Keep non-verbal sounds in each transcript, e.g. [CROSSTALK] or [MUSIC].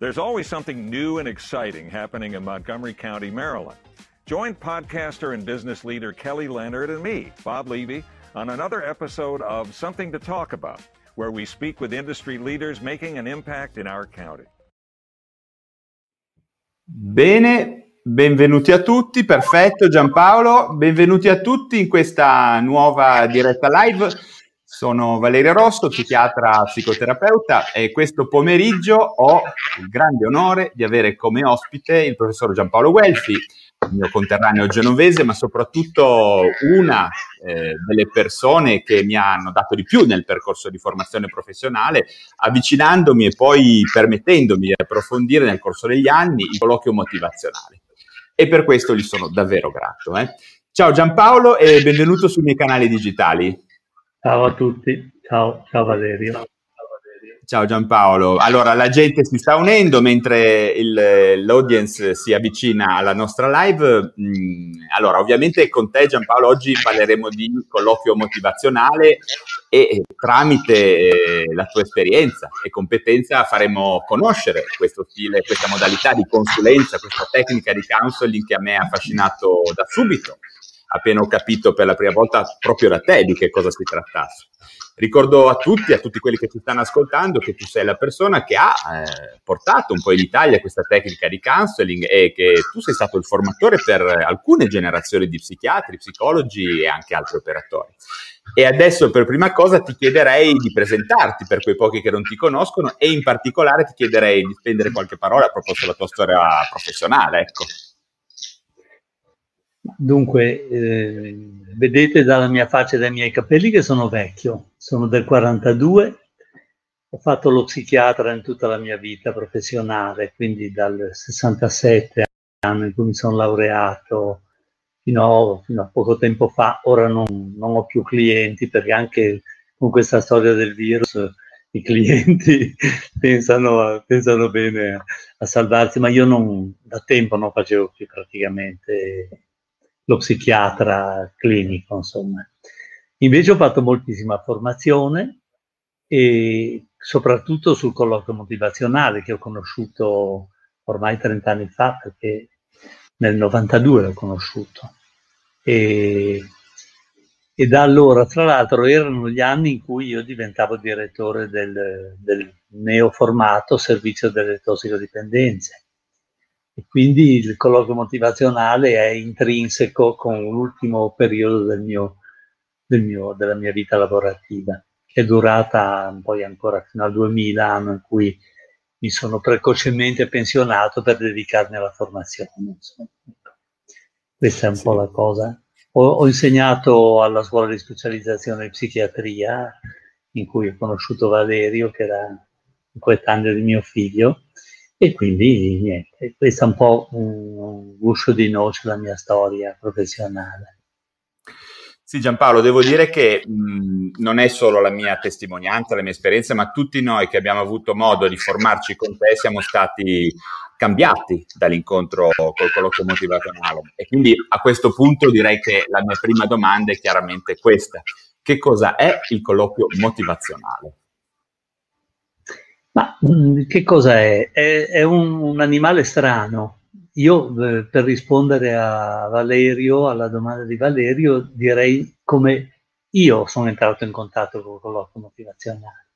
There's always something new and exciting happening in Montgomery County, Maryland. Join podcaster and business leader Kelly Leonard and me, Bob Levy, on another episode of Something to Talk About, where we speak with industry leaders making an impact in our county. Bene, benvenuti a tutti, perfetto Giampaolo, benvenuti a tutti in questa nuova diretta live. Sono Valerio Rosso, psichiatra psicoterapeuta e questo pomeriggio ho il grande onore di avere come ospite il professor Giampaolo Guelfi, mio conterraneo genovese, ma soprattutto una eh, delle persone che mi hanno dato di più nel percorso di formazione professionale, avvicinandomi e poi permettendomi di approfondire nel corso degli anni il colloquio motivazionale. E per questo gli sono davvero grato. Eh. Ciao Giampaolo e benvenuto sui miei canali digitali. Ciao a tutti, ciao, ciao Valerio. Ciao Giampaolo. Allora, la gente si sta unendo mentre il, l'audience si avvicina alla nostra live. Mm, allora, ovviamente con te Giampaolo oggi parleremo di colloquio motivazionale e tramite eh, la tua esperienza e competenza faremo conoscere questo stile, questa modalità di consulenza, questa tecnica di counseling che a me ha affascinato da subito appena ho capito per la prima volta proprio da te di che cosa si trattasse. Ricordo a tutti, a tutti quelli che ci stanno ascoltando, che tu sei la persona che ha eh, portato un po' in Italia questa tecnica di counseling e che tu sei stato il formatore per alcune generazioni di psichiatri, psicologi e anche altri operatori. E adesso per prima cosa ti chiederei di presentarti per quei pochi che non ti conoscono e in particolare ti chiederei di spendere qualche parola proprio sulla tua storia professionale. Ecco. Dunque, eh, vedete dalla mia faccia e dai miei capelli che sono vecchio, sono del 42, ho fatto lo psichiatra in tutta la mia vita professionale, quindi dal 67 anno in cui mi sono laureato fino a, fino a poco tempo fa, ora non, non, ho più clienti perché anche con questa storia del virus i clienti [LAUGHS] pensano, pensano bene a, salvarsi, ma io non, da tempo non facevo più praticamente lo psichiatra clinico, insomma. Invece ho fatto moltissima formazione e soprattutto sul colloquio motivazionale che ho conosciuto ormai 30 anni fa perché nel 92 l'ho conosciuto. E, e da allora, tra l'altro, erano gli anni in cui io diventavo direttore del, del neoformato servizio delle tossicodipendenze e quindi il colloquio motivazionale è intrinseco con l'ultimo periodo del mio, del mio, della mia vita lavorativa, che è durata poi ancora fino al 2000, anno in cui mi sono precocemente pensionato per dedicarmi alla formazione. Questa è un sì. po' la cosa. Ho, ho, insegnato alla scuola di specializzazione in psichiatria, in cui ho conosciuto Valerio, che era un coetaneo di mio figlio, e quindi niente, questo è un po' un guscio di noce la mia storia professionale. Sì, Giampaolo, devo dire che mh, non è solo la mia testimonianza, la mia esperienza, ma tutti noi che abbiamo avuto modo di formarci con te siamo stati cambiati dall'incontro col colloquio motivazionale. E quindi a questo punto direi che la mia prima domanda è chiaramente questa. Che cosa è il colloquio motivazionale? Ma mm, che cosa è? È, è un, un, animale strano. Io eh, per rispondere a Valerio, alla domanda di Valerio, direi come io sono entrato in contatto con il colloquio motivazionale.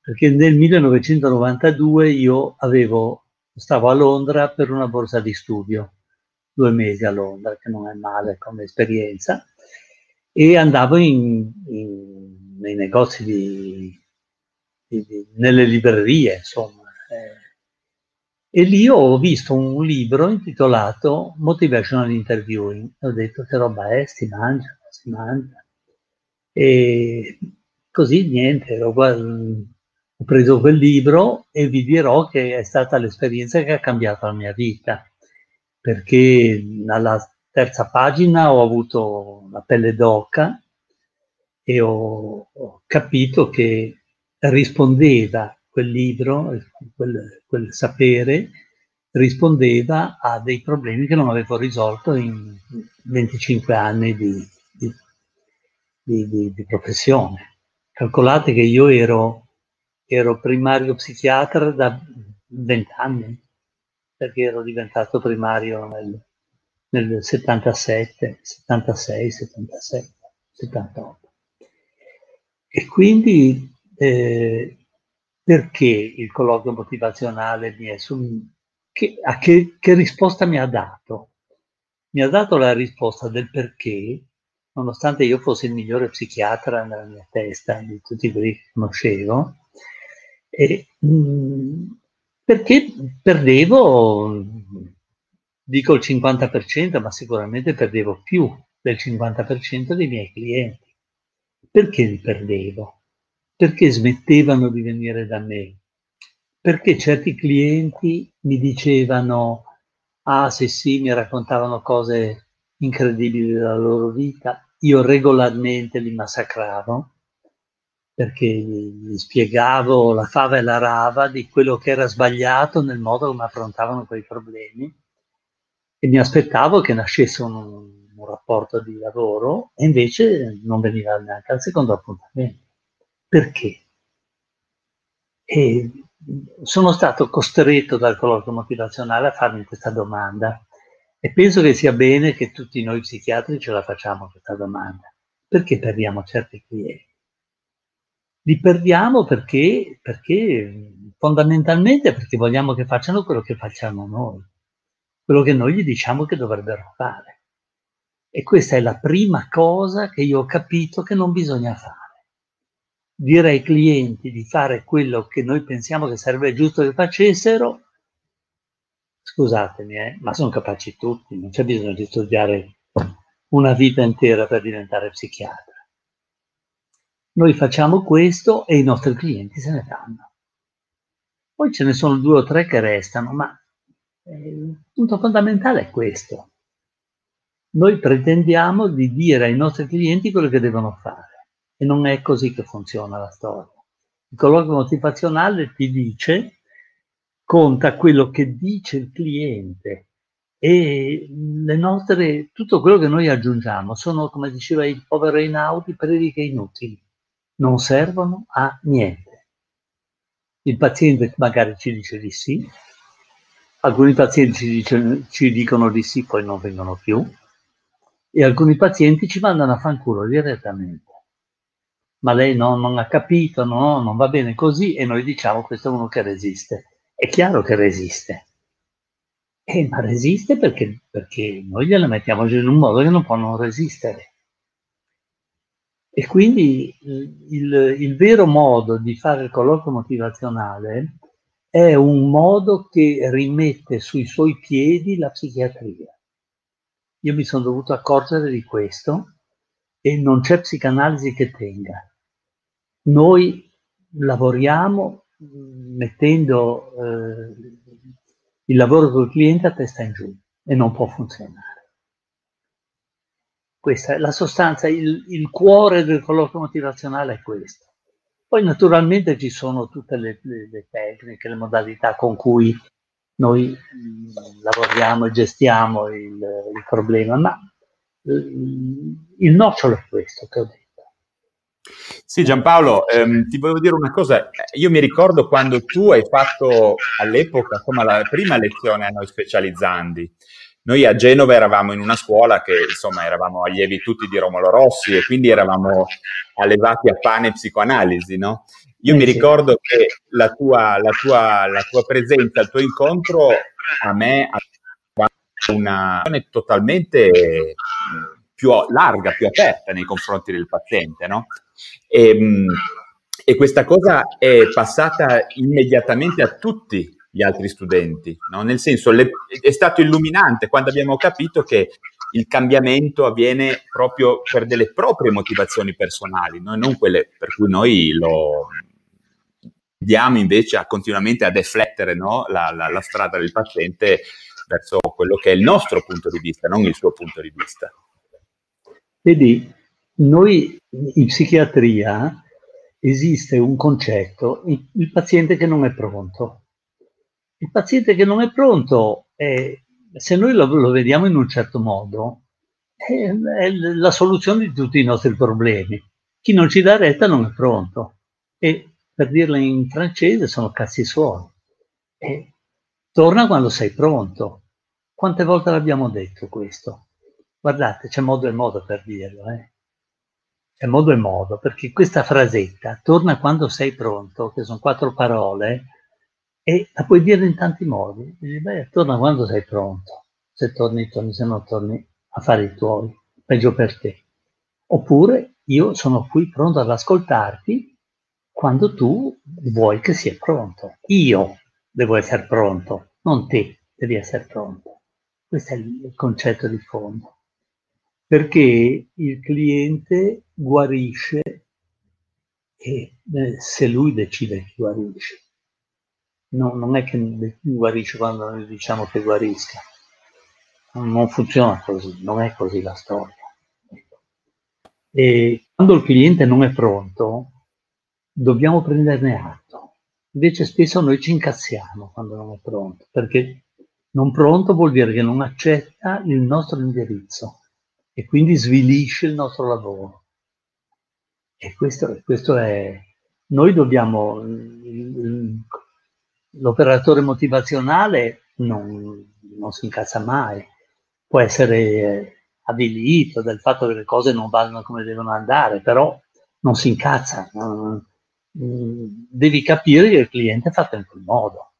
Perché nel 1992 io avevo, stavo a Londra per una borsa di studio, due mesi a Londra, che non è male come esperienza, e andavo in, in, nei negozi di nelle librerie, insomma. Eh. E lì ho visto un libro intitolato Motivational Interviewing. Ho detto che roba è, si mangia, si mangia. E così niente, ho, ho preso quel libro e vi dirò che è stata l'esperienza che ha cambiato la mia vita, perché alla terza pagina ho avuto la pelle d'oca e ho, ho capito che rispondeva quel libro, quel, quel, sapere, rispondeva a dei problemi che non avevo risolto in 25 anni di, di, di, di professione. Calcolate che io ero, ero primario psichiatra da vent'anni, perché ero diventato primario nel, nel 77, 76, 77, 78. E quindi eh, perché il colloquio motivazionale mi è su, che, a che, che risposta mi ha dato? Mi ha dato la risposta del perché, nonostante io fossi il migliore psichiatra nella mia testa di tutti quelli che conoscevo, e, mh, mm, perché perdevo, dico il 50%, ma sicuramente perdevo più del 50% dei miei clienti. Perché li perdevo? Perché smettevano di venire da me? Perché certi clienti mi dicevano, ah sì sì, mi raccontavano cose incredibili della loro vita, io regolarmente li massacravo perché gli spiegavo la fava e la rava di quello che era sbagliato nel modo come affrontavano quei problemi e mi aspettavo che nascesse un, un rapporto di lavoro e invece non veniva neanche al secondo appuntamento. Perché? E sono stato costretto dal colloquio motivazionale a farmi questa domanda e penso che sia bene che tutti noi psichiatri ce la facciamo questa domanda. Perché perdiamo certi clienti? li perdiamo perché, perché fondamentalmente perché vogliamo che facciano quello che facciamo noi, quello che noi gli diciamo che dovrebbero fare. E questa è la prima cosa che io ho capito che non bisogna fare. Dire ai clienti di fare quello che noi pensiamo che sarebbe giusto che facessero, scusatemi, eh, ma sono capaci tutti, non c'è bisogno di studiare una vita intera per diventare psichiatra. Noi facciamo questo e i nostri clienti se ne vanno. Poi ce ne sono due o tre che restano, ma eh, il punto fondamentale è questo. Noi pretendiamo di dire ai nostri clienti quello che devono fare e non è così che funziona la storia. Il colloquio motivazionale ti dice, conta quello che dice il cliente e le nostre, tutto quello che noi aggiungiamo sono, come diceva il povero Einaudi, prediche inutili non servono a niente. Il paziente magari ci dice di sì, alcuni pazienti ci, dice, ci dicono di sì, poi non vengono più, e alcuni pazienti ci mandano a fanculo direttamente. Ma lei no, non ha capito, no, non va bene così, e noi diciamo questo è uno che resiste. È chiaro che resiste. Eh, ma resiste perché, perché noi gliela mettiamo in un modo che non può non resistere. E quindi il, il vero modo di fare il colloquio motivazionale è un modo che rimette sui suoi piedi la psichiatria. Io mi sono dovuto accorgere di questo e non c'è psicanalisi che tenga. Noi lavoriamo mettendo eh, il lavoro col cliente a testa in giù e non può funzionare. Questa è la sostanza, il, il cuore del colloquio motivazionale è questo. Poi naturalmente ci sono tutte le, le, le tecniche, le modalità con cui noi mh, mm, lavoriamo e gestiamo il, il problema, ma mh, il nocciolo è questo che ho detto. Sì, Giampaolo, ehm, ti volevo dire una cosa. Io mi ricordo quando tu hai fatto all'epoca insomma, la prima lezione a noi specializzandi. Noi a Genova eravamo in una scuola che insomma eravamo allievi tutti di Romolo Rossi e quindi eravamo allevati a pane psicoanalisi, no? Io eh, mi ricordo che la tua, la, tua, la tua presenza, il tuo incontro a me ha una totalmente più larga, più aperta nei confronti del paziente, no? E, ehm, e questa cosa è passata immediatamente a tutti gli altri studenti, no? nel senso le, è stato illuminante quando abbiamo capito che il cambiamento avviene proprio per delle proprie motivazioni personali, no? non quelle per cui noi lo diamo invece a, continuamente a deflettere no? la, la, la strada del paziente verso quello che è il nostro punto di vista, non il suo punto di vista. Vedi, noi in psichiatria esiste un concetto, il, il paziente che non è pronto. Il paziente che non è pronto, è, se noi lo, lo, vediamo in un certo modo, è, è, la soluzione di tutti i nostri problemi. Chi non ci dà retta non è pronto. E per dirla in francese sono cazzi suoni. E torna quando sei pronto. Quante volte l'abbiamo detto questo? Guardate, c'è modo e modo per dirlo, eh? C'è modo e modo, perché questa frasetta, torna quando sei pronto, che sono quattro parole, e la puoi dire in tanti modi. Dici, beh, torna quando sei pronto. Se torni, torni, se non torni a fare i tuoi, peggio per te. Oppure io sono qui pronto ad ascoltarti quando tu vuoi che sia pronto. Io devo essere pronto, non te devi essere pronto. Questo è il concetto di fondo perché il cliente guarisce e eh, se lui decide che guarisce. No, non è che guarisce quando noi diciamo che guarisca. Non funziona così, non è così la storia. E quando il cliente non è pronto, dobbiamo prenderne atto. Invece spesso noi ci incazziamo quando non è pronto, perché non pronto vuol dire che non accetta il nostro indirizzo e quindi svilisce il nostro lavoro. E questo, questo è... Noi dobbiamo... L'operatore motivazionale non, non si incazza mai, può essere avvilito del fatto che le cose non vanno come devono andare, però non si incazza. Devi capire che il cliente è fatto in modo.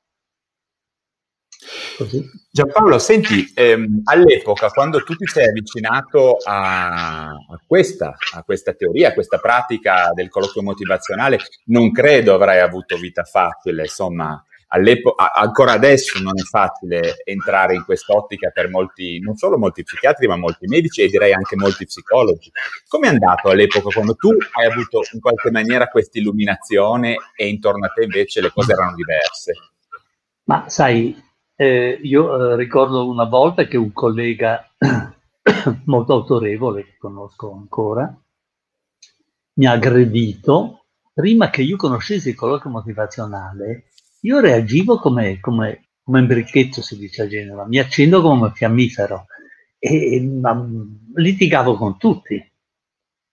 Così. Giampaolo, senti, ehm, all'epoca quando tu ti sei avvicinato a, a, questa, a, questa, teoria, a questa pratica del colloquio motivazionale, non credo avrai avuto vita facile, insomma, ancora adesso non è facile entrare in quest'ottica per molti, non solo molti psichiatri, ma molti medici e direi anche molti psicologi. Come è andato all'epoca quando tu hai avuto in qualche maniera questa illuminazione e intorno a te invece le cose erano diverse? Ma sai, eh, io eh, ricordo una volta che un collega [COUGHS] molto autorevole, che conosco ancora, mi ha aggredito. Prima che io conoscessi il colloquio motivazionale, io reagivo come, come, come un bricchetto, si dice a Genova, mi accendo come un fiammifero e, e ma, litigavo con tutti.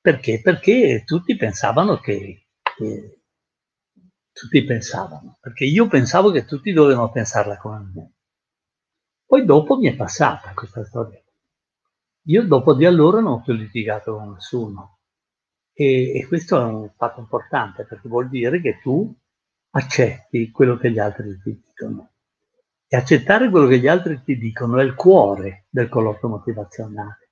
Perché? Perché tutti pensavano che, che tutti pensavano, perché io pensavo che tutti dovevano pensarla come me. Poi dopo mi è passata questa storia. Io dopo di allora non ho più litigato con nessuno. E, e questo è un fatto importante perché vuol dire che tu accetti quello che gli altri ti dicono. E accettare quello che gli altri ti dicono è il cuore del colloquio motivazionale.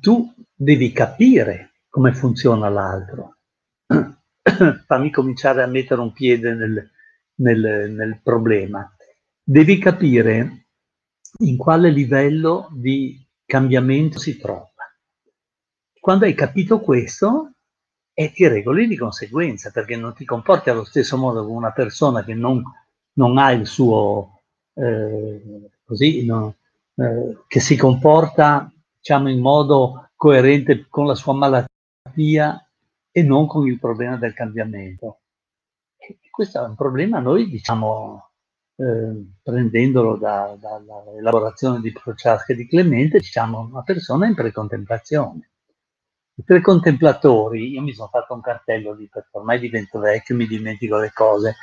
Tu devi capire come funziona l'altro. [CLEARS THROAT] [COUGHS] fammi cominciare a mettere un piede nel, nel, nel problema. Devi capire in quale livello di cambiamento si trova. Quando hai capito questo, e ti regoli di conseguenza, perché non ti comporti allo stesso modo con una persona che non, non ha il suo, eh, così, no, eh, che si comporta, diciamo, in modo coerente con la sua malattia e non con il problema del cambiamento. E questo è un problema, noi diciamo, eh, prendendolo da, dall'elaborazione di Prochaska e di Clemente, diciamo una persona in precontemplazione. I precontemplatori, io mi sono fatto un cartello di perché ormai divento vecchio, mi dimentico le cose,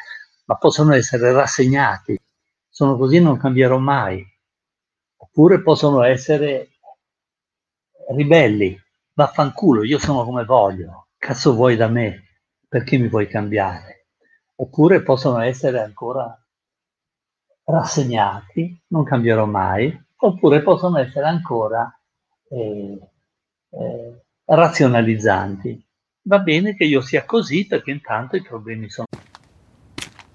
ma possono essere rassegnati, sono così non cambierò mai, oppure possono essere ribelli, vaffanculo, io sono come voglio, cazzo vuoi da me? Perché mi vuoi cambiare? Oppure possono essere ancora rassegnati, non cambierò mai, oppure possono essere ancora eh, eh, razionalizzanti. Va bene che io sia così perché intanto i problemi sono.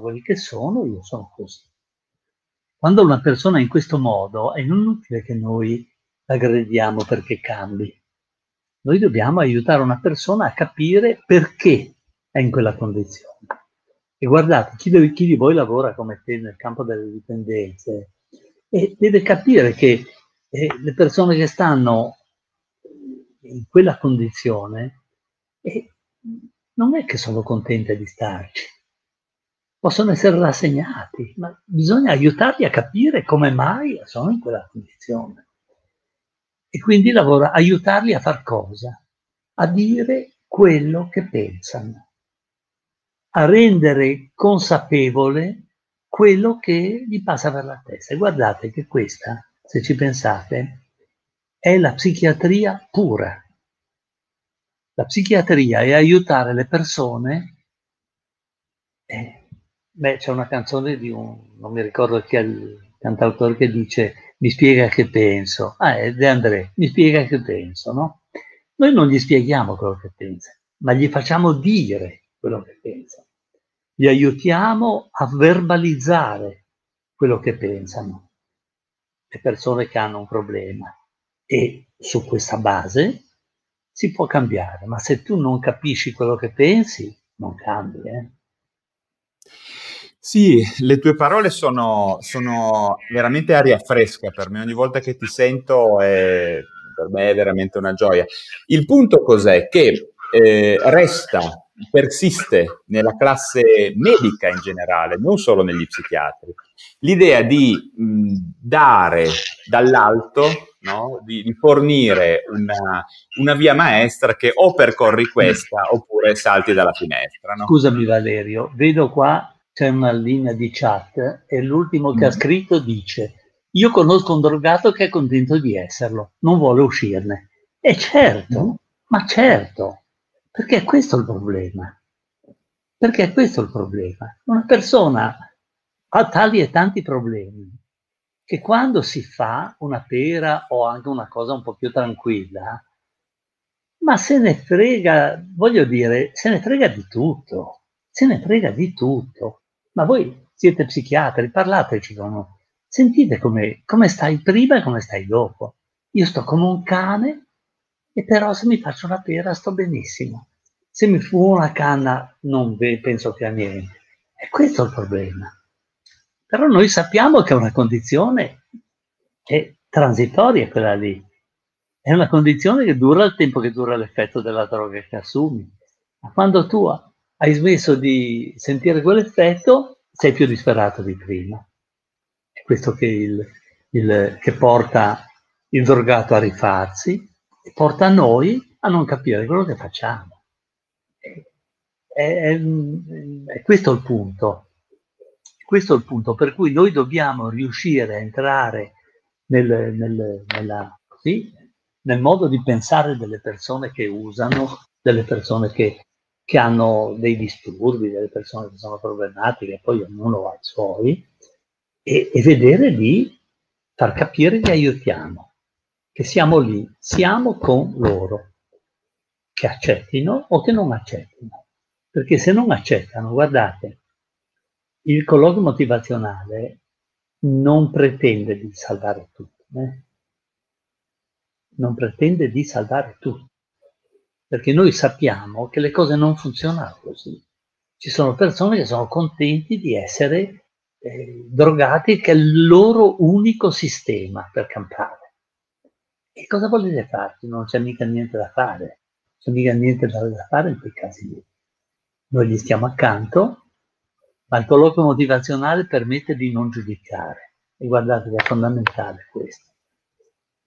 Quelli che sono, io sono così. Quando una persona è in questo modo, è inutile che noi aggrediamo perché cambi. Noi dobbiamo aiutare una persona a capire perché è in quella condizione. E guardate, chi, di, chi di voi lavora come te nel campo delle dipendenze e deve capire che eh, le persone che stanno in quella condizione eh, non è che sono contente di starci, possono essere rassegnati, ma bisogna aiutarli a capire come mai sono in quella condizione. E quindi lavora, aiutarli a far cosa? A dire quello che pensano, a rendere consapevole quello che gli passa per la testa. E guardate che questa, se ci pensate, è la psichiatria pura. La psichiatria è aiutare le persone eh, Beh, c'è una canzone di un, non mi ricordo chi è il cantautore che dice mi spiega che penso. Ah, è De André, mi spiega che penso, no? Noi non gli spieghiamo quello che pensa, ma gli facciamo dire quello che pensa. Li aiutiamo a verbalizzare quello che pensano le persone che hanno un problema. E su questa base si può cambiare, ma se tu non capisci quello che pensi, non cambi. Eh? Sì, le tue parole sono, sono, veramente aria fresca per me. Ogni volta che ti sento è, per me è veramente una gioia. Il punto cos'è? Che eh, resta, persiste nella classe medica in generale, non solo negli psichiatri, l'idea di mh, dare dall'alto, no? di, di, fornire una, una, via maestra che o percorri questa oppure salti dalla finestra. No? Scusami Valerio, vedo qua c'è una linea di chat e l'ultimo che ha mm. scritto dice io conosco un drogato che è contento di esserlo, non vuole uscirne. E certo, mm. ma certo, perché questo è il problema. Perché questo è il problema. Una persona ha tali e tanti problemi che quando si fa una pera o anche una cosa un po' più tranquilla, ma se ne frega, voglio dire, se ne frega di tutto, se ne frega di tutto. Ma voi siete psichiatri, parlateci con noi. Sentite come, come stai prima e come stai dopo. Io sto come un cane e però se mi faccio una pera sto benissimo. Se mi fumo una canna non penso più a niente. E questo è il problema. Però noi sappiamo che è una condizione è transitoria quella lì. È una condizione che dura il tempo che dura l'effetto della droga che assumi. Ma quando tu hai smesso di sentire quell'effetto, sei più disperato di prima. È questo che, il, il, che porta il drogato a rifarsi e porta noi a non capire quello che facciamo. È, è, è questo il punto. Questo è il punto per cui noi dobbiamo riuscire a entrare nel, nel, nella, sì, nel modo di pensare delle persone che usano, delle persone che che hanno dei disturbi, delle persone che sono problematiche, poi ognuno ha i suoi, e, e vedere di far capire che aiutiamo, che siamo lì, siamo con loro, che accettino o che non accettino. Perché se non accettano, guardate, il colloquio motivazionale non pretende di salvare tutti, eh? non pretende di salvare tutti perché noi sappiamo che le cose non funzionano così. Ci sono persone che sono contenti di essere eh, drogati, che è il loro unico sistema per campare. E cosa volete farci? Non c'è mica niente da fare, non c'è mica niente da, fare in quei casi lì. Noi gli stiamo accanto, ma il colloquio motivazionale permette di non giudicare. E guardate che è fondamentale questo.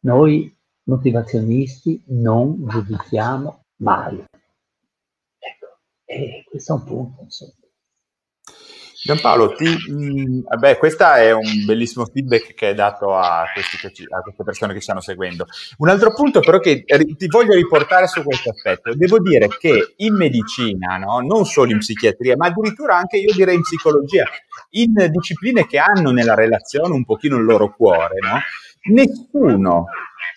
Noi motivazionisti non giudichiamo mai. Ecco, e questo è un punto, insomma. Giampaolo, vabbè, questo è un bellissimo feedback che hai dato a, questi, a, queste persone che ci stanno seguendo. Un altro punto però che ti voglio riportare su questo aspetto, devo dire che in medicina, no? non solo in psichiatria, ma addirittura anche io direi in psicologia, in discipline che hanno nella relazione un pochino il loro cuore, no? Nessuno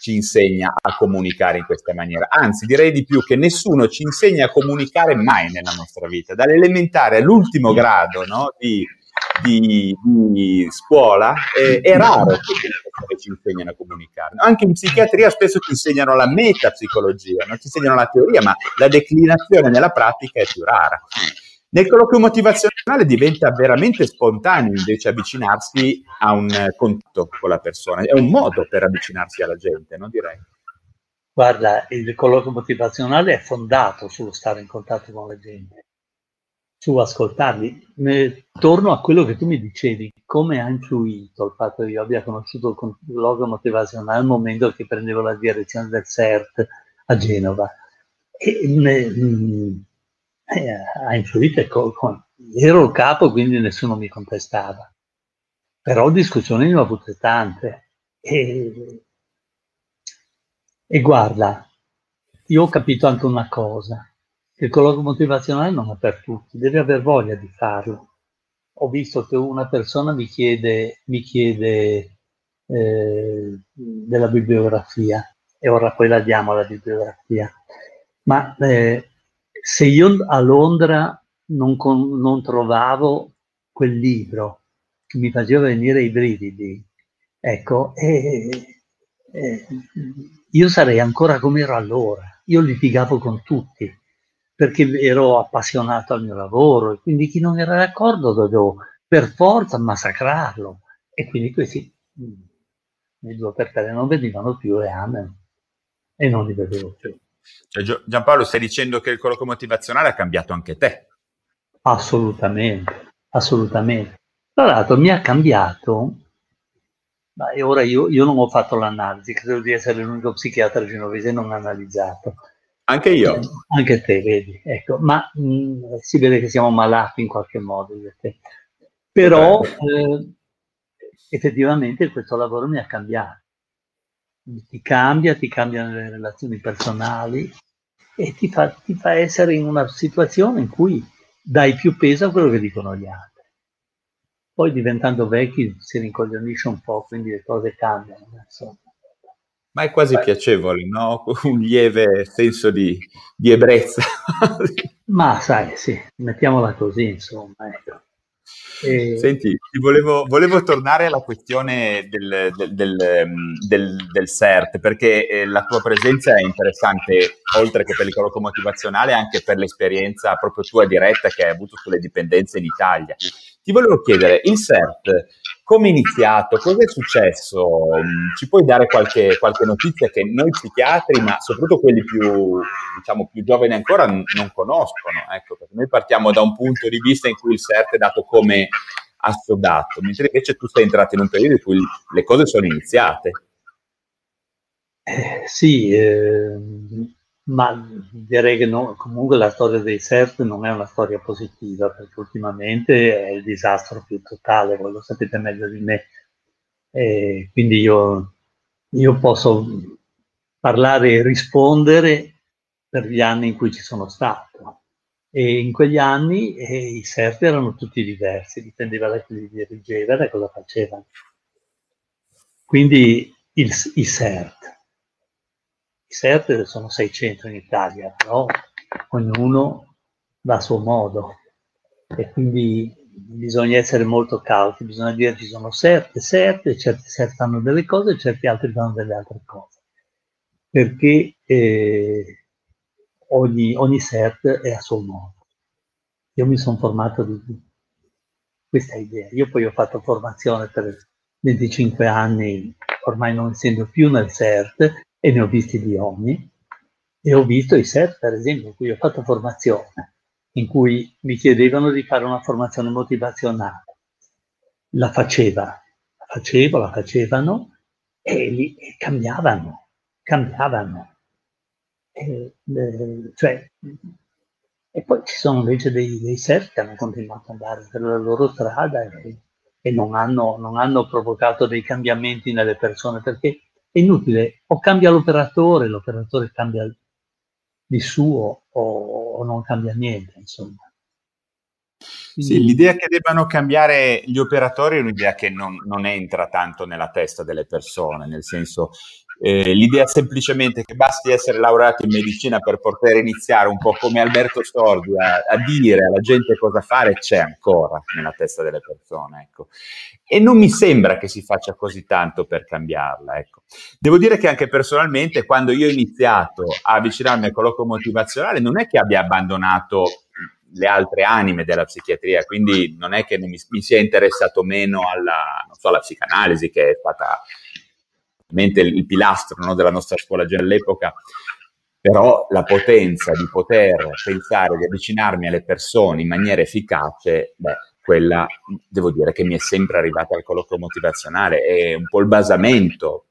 ci insegna a comunicare in questa maniera. Anzi, direi di più che nessuno ci insegna a comunicare mai nella nostra vita. Dall'elementare all'ultimo grado no, di, di, di, scuola eh, è raro che ci insegnano a comunicare. Anche in psichiatria spesso ci insegnano la metapsicologia, non ci insegnano la teoria, ma la declinazione nella pratica è più rara. Nel colloquio motivazionale diventa veramente spontaneo invece avvicinarsi a un contatto con la persona, è un modo per avvicinarsi alla gente, non direi. Guarda, il colloquio motivazionale è fondato sullo stare in contatto con la gente, su ascoltarli. Ne, torno a quello che tu mi dicevi, come ha influito il fatto che io abbia conosciuto il colloquio motivazionale al momento che prendevo la direzione del CERT a Genova. E ne, eh, ha influito, ero il capo quindi nessuno mi contestava, però discussioni ne ho avute tante. E, e guarda, io ho capito anche una cosa, che il colloquio motivazionale non è per tutti, devi aver voglia di farlo. Ho visto che una persona mi chiede, mi chiede eh, della bibliografia e ora poi la diamo la bibliografia, ma eh, se io a Londra non, con, non trovavo quel libro che mi faceva venire i brividi, ecco, eh, eh, io sarei ancora come ero allora. Io litigavo con tutti perché ero appassionato al mio lavoro e quindi chi non era d'accordo dovevo per forza massacrarlo e quindi questi i due per tre non venivano più e amen e non li vedevo più. Cioè, Giampaolo, stai dicendo che il colloquio motivazionale ha cambiato anche te? Assolutamente, assolutamente. Tra l'altro mi ha cambiato, ma ora io, io, non ho fatto l'analisi, credo di essere l'unico psichiatra genovese non analizzato. Anche io. Eh, anche te, vedi, ecco, ma mh, mm, si vede che siamo malati in qualche modo. Però eh, effettivamente questo lavoro mi ha cambiato ti cambia, ti cambiano le relazioni personali e ti fa, ti fa essere in una situazione in cui dai più peso a quello che dicono gli altri. Poi diventando vecchi si rincoglionisce un po', quindi le cose cambiano. Insomma. Ma è quasi Beh. piacevole, no? [LAUGHS] Un lieve senso di, di ebbrezza. Ma sai, sì, mettiamola così, insomma. Ecco. E... Senti, volevo, volevo, tornare alla questione del, del, del, del CERT, perché eh, la tua presenza è interessante, oltre che per il colloquio motivazionale, anche per l'esperienza proprio tua diretta che hai avuto sulle dipendenze in Italia. Ti volevo chiedere, il CERT come è iniziato? Cosa è successo? Mm, ci puoi dare qualche, qualche, notizia che noi psichiatri, ma soprattutto quelli più, diciamo, più giovani ancora, n- non conoscono? Ecco, perché noi partiamo da un punto di vista in cui il CERT è dato come assodato, mentre invece tu sei entrato in un periodo in cui le cose sono iniziate. Eh, sì, eh, ma direi che no, comunque la storia dei CERT non è una storia positiva, perché ultimamente è il disastro più totale, voi lo sapete meglio di me. E quindi io, io posso parlare e rispondere per gli anni in cui ci sono stato. E in quegli anni eh, i CERT erano tutti diversi, dipendeva da chi li dirigeva da cosa facevano. Quindi il, i CERT i CERT sono 600 in Italia, però ognuno va a suo modo. E quindi bisogna essere molto cauti, bisogna dire ci sono certe, certe, certi CERT fanno delle cose e certi altri fanno delle altre cose, perché eh, ogni, ogni CERT è a suo modo. Io mi sono formato di questa idea, io poi ho fatto formazione per 25 anni, ormai non essendo più nel CERT, e ne ho visti di ogni, e ho visto i set, per esempio, in cui ho fatto formazione, in cui mi chiedevano di fare una formazione motivazionale. La faceva, la facevo, la facevano e, li, e cambiavano, cambiavano. E, eh, cioè, E poi ci sono invece dei, dei surf che hanno continuato ad andare per la loro strada e, e non, hanno, non hanno provocato dei cambiamenti nelle persone perché è inutile, o cambia l'operatore, l'operatore cambia di suo o, o non cambia niente, insomma. Sì, l'idea che debbano cambiare gli operatori è un'idea che non, non, entra tanto nella testa delle persone, nel senso eh, l'idea semplicemente che basti essere laureati in medicina per poter iniziare un po' come Alberto Sordi a, a dire alla gente cosa fare c'è ancora nella testa delle persone. Ecco. E non mi sembra che si faccia così tanto per cambiarla. Ecco. Devo dire che anche personalmente quando io ho iniziato a avvicinarmi al colloquio motivazionale non è che abbia abbandonato le altre anime della psichiatria, quindi non è che mi, mi sia interessato meno alla, so, alla, psicanalisi, che è stata ovviamente il pilastro no, della nostra scuola all'epoca, però la potenza di poter pensare di avvicinarmi alle persone in maniera efficace, beh, quella devo dire che mi è sempre arrivata al colloquio motivazionale, è un po' il basamento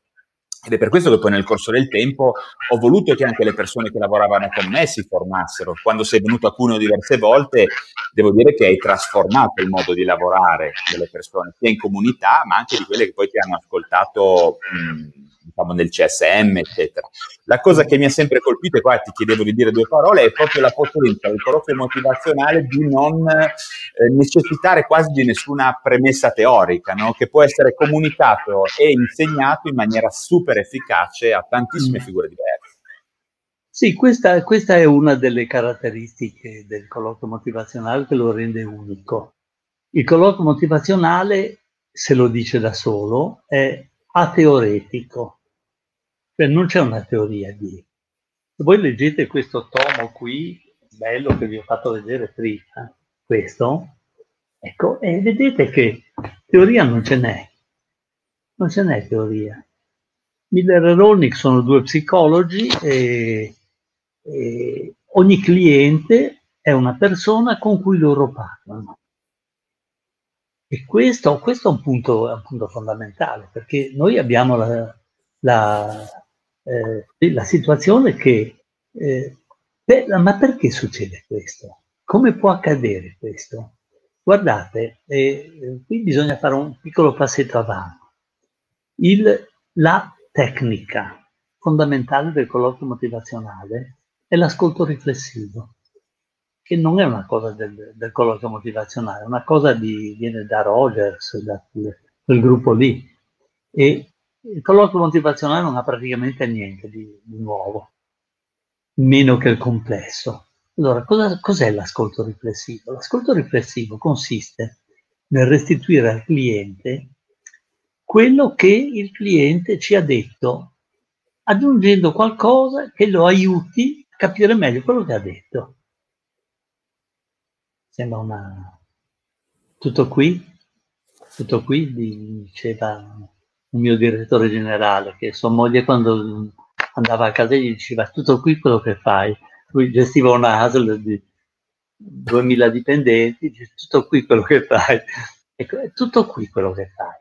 ed è per questo che poi nel corso del tempo ho voluto che anche le persone che lavoravano con me si formassero. Quando sei venuto a Cuneo diverse volte, devo dire che hai trasformato il modo di lavorare delle persone, sia in comunità, ma anche di quelle che poi ti hanno ascoltato mh, diciamo, nel CSM, eccetera. La cosa che mi ha sempre colpito, e qua ti chiedevo di dire due parole, è proprio la potenza del colloquio motivazionale di non eh, necessitare quasi di nessuna premessa teorica, no? che può essere comunicato e insegnato in maniera super efficace a tantissime mm. figure diverse. Sì, questa, questa è una delle caratteristiche del colloquio motivazionale che lo rende unico. Il colloquio motivazionale, se lo dice da solo, è ateoretico, cioè non c'è una teoria di... Se voi leggete questo tomo qui, bello che vi ho fatto vedere prima, questo, ecco, e vedete che teoria non ce n'è. Non ce n'è teoria. Miller e Rolnick sono due psicologi e, e ogni cliente è una persona con cui loro parlano. E questo, questo è, un punto, è, un punto, fondamentale, perché noi abbiamo la, la, eh, la situazione che, eh, per, ma perché succede questo? Come può accadere questo? Guardate, eh, qui bisogna fare un piccolo passetto avanti. Il, la tecnica fondamentale del colloquio motivazionale è l'ascolto riflessivo, che non è una cosa del, del colloquio motivazionale, è una cosa di, viene da Rogers, da quel gruppo lì. E il colloquio motivazionale non ha praticamente niente di, di nuovo, meno che il complesso. Allora, cosa, cos'è l'ascolto riflessivo? L'ascolto riflessivo consiste nel restituire al cliente quello che il cliente ci ha detto, aggiungendo qualcosa che lo aiuti a capire meglio quello che ha detto. Sembra una... Tutto qui? Tutto qui, diceva il mio direttore generale, che sua moglie quando andava a casa gli diceva tutto qui quello che fai. Lui gestiva una ASL di 2000 dipendenti, dice tutto qui quello che fai. Ecco, è tutto qui quello che fai.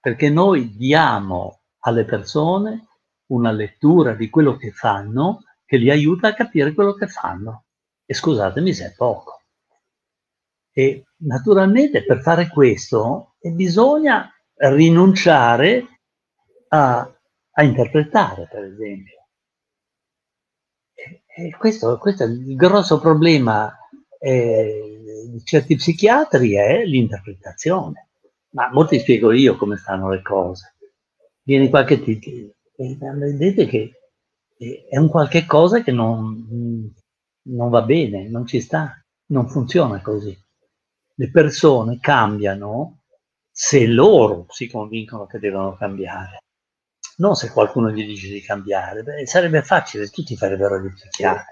Perché noi diamo alle persone una lettura di quello che fanno che li aiuta a capire quello che fanno. E scusatemi se è poco. E naturalmente per fare questo bisogna rinunciare a, a interpretare, per esempio. E questo, questo, è il grosso problema eh, di certi psichiatri è l'interpretazione. Ma molti spiego io come stanno le cose. Vieni qualche titolo e vedete che è un qualche cosa che non, non va bene, non ci sta, non funziona così. Le persone cambiano se loro si convincono che devono cambiare, non se qualcuno gli dice di cambiare. Beh, sarebbe facile, tutti farebbero di picchiare.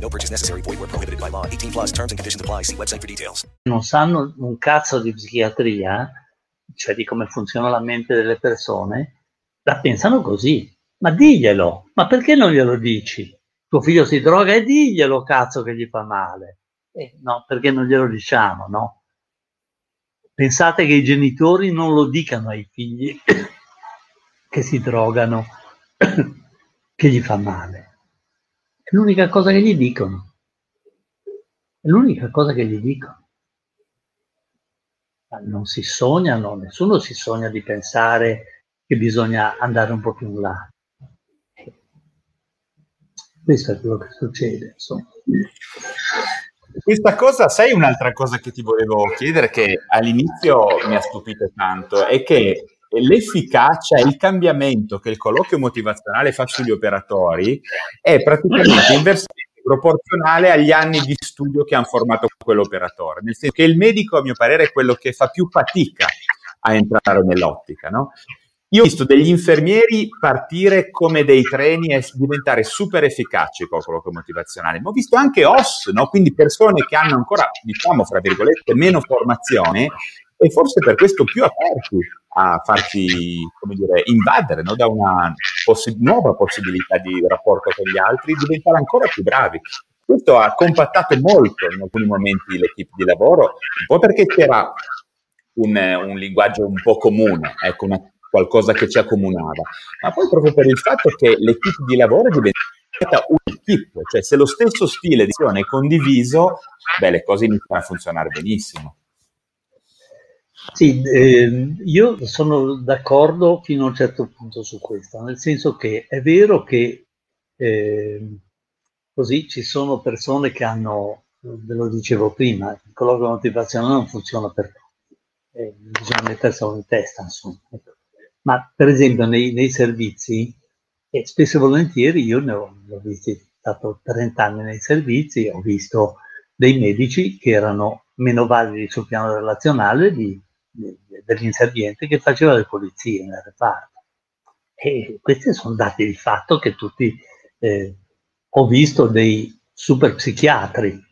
No purchase necessary. Void where prohibited by law. 18 plus terms and conditions apply. See website for details. Non sanno un cazzo di psichiatria, cioè di come funziona la mente delle persone, la pensano così. Ma diglielo, ma perché non glielo dici? Tuo figlio si droga e diglielo, cazzo, che gli fa male. Eh, no, perché non glielo diciamo, no? Pensate che i genitori non lo dicano ai figli [COUGHS] che si drogano, [COUGHS] che gli fa male. È l'unica cosa che gli dicono. È l'unica cosa che gli dicono. Non si sognano, nessuno si sogna di pensare che bisogna andare un po' più in là. Questo è quello che succede, insomma. Questa cosa, sai un'altra cosa che ti volevo chiedere che all'inizio mi ha stupito tanto, è che l'efficacia e il cambiamento che il colloquio motivazionale fa sugli operatori è praticamente inversamente proporzionale agli anni di studio che hanno formato quell'operatore, nel senso che il medico, a mio parere, è quello che fa più fatica a entrare nell'ottica, no? Io ho visto degli infermieri partire come dei treni e diventare super efficaci con colloquio motivazionale, ma ho visto anche OS, no? quindi persone che hanno ancora, diciamo, fra virgolette, meno formazione e forse per questo più aperti a farsi, come dire, invadere no? da una possi- nuova possibilità di rapporto con gli altri, diventare ancora più bravi. Questo ha compattato molto in alcuni momenti l'equipe di lavoro, un po' perché c'era un, un linguaggio un po' comune, ecco, una qualcosa che ci accomunava, ma poi proprio per il fatto che l'equipe di lavoro è diventata un'equipe, cioè se lo stesso stile di azione è condiviso, beh, le cose iniziano a funzionare benissimo. Sì, eh, io sono d'accordo fino a un certo punto su questo, nel senso che è vero che eh, così ci sono persone che hanno, ve lo dicevo prima, il colloquio motivazionale non funziona per tutti, eh, bisogna metterselo in testa, insomma. Ecco. Ma per esempio nei, nei servizi, e spesso e volentieri io ne ho, ne ho visti, stato 30 anni nei servizi, ho visto dei medici che erano meno validi sul piano relazionale di, dell'inserviente che faceva le pulizie nel reparto. E questi sono dati di fatto che tutti eh, ho visto dei super psichiatri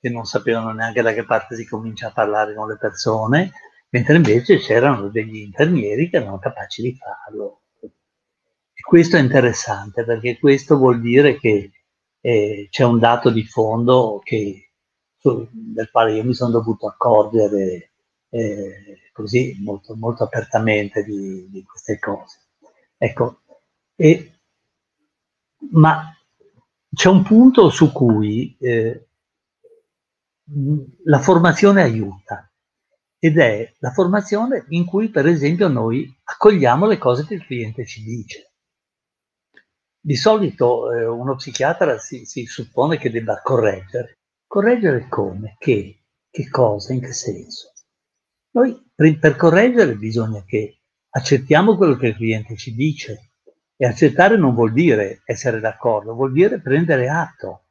che non sapevano neanche da che parte si comincia a parlare con le persone, mentre invece c'erano degli infermieri che erano capaci di farlo. E questo è interessante perché questo vuol dire che eh, c'è un dato di fondo che, del quale io mi sono dovuto accorgere eh, così molto, molto apertamente di, di, queste cose. Ecco, e, ma c'è un punto su cui eh, la formazione aiuta ed è la formazione in cui per esempio noi accogliamo le cose che il cliente ci dice. Di solito eh, uno psichiatra si, si, suppone che debba correggere. Correggere come? Che? Che cosa? In che senso? Noi per, correggere bisogna che accettiamo quello che il cliente ci dice e accettare non vuol dire essere d'accordo, vuol dire prendere atto.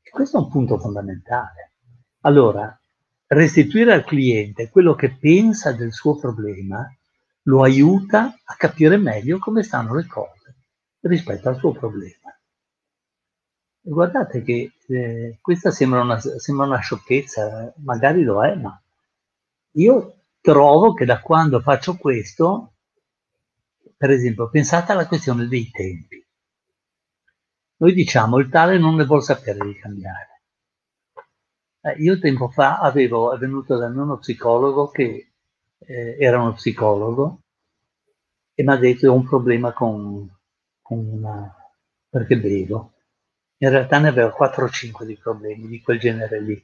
E questo è un punto fondamentale. Allora, restituire al cliente quello che pensa del suo problema lo aiuta a capire meglio come stanno le cose rispetto al suo problema. E guardate che eh, questa sembra una, sembra una sciocchezza, magari lo è, ma io trovo che da quando faccio questo, per esempio, pensate alla questione dei tempi. Noi diciamo il tale non ne vuol sapere di cambiare. Eh, io tempo fa avevo, è venuto da me uno psicologo che eh, era uno psicologo e mi ha detto ho un problema con, con una, perché bevo. In realtà ne avevo 4 o 5 di problemi di quel genere lì.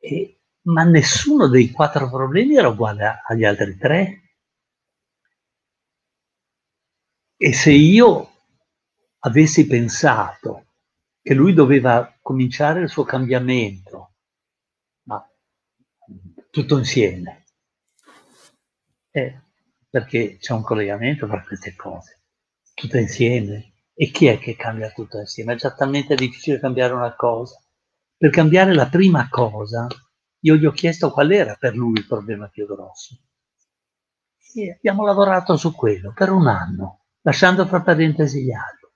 E, ma nessuno dei quattro problemi era uguale agli altri tre. E se io avessi pensato che lui doveva cominciare il suo cambiamento, ma tutto insieme. Eh, perché c'è un collegamento tra queste cose, tutto insieme. E chi è che cambia tutto insieme? È già talmente difficile cambiare una cosa. Per cambiare la prima cosa, io gli ho chiesto qual era per lui il problema più grosso. E abbiamo lavorato su quello per un anno, lasciando fra parentesi gli altri.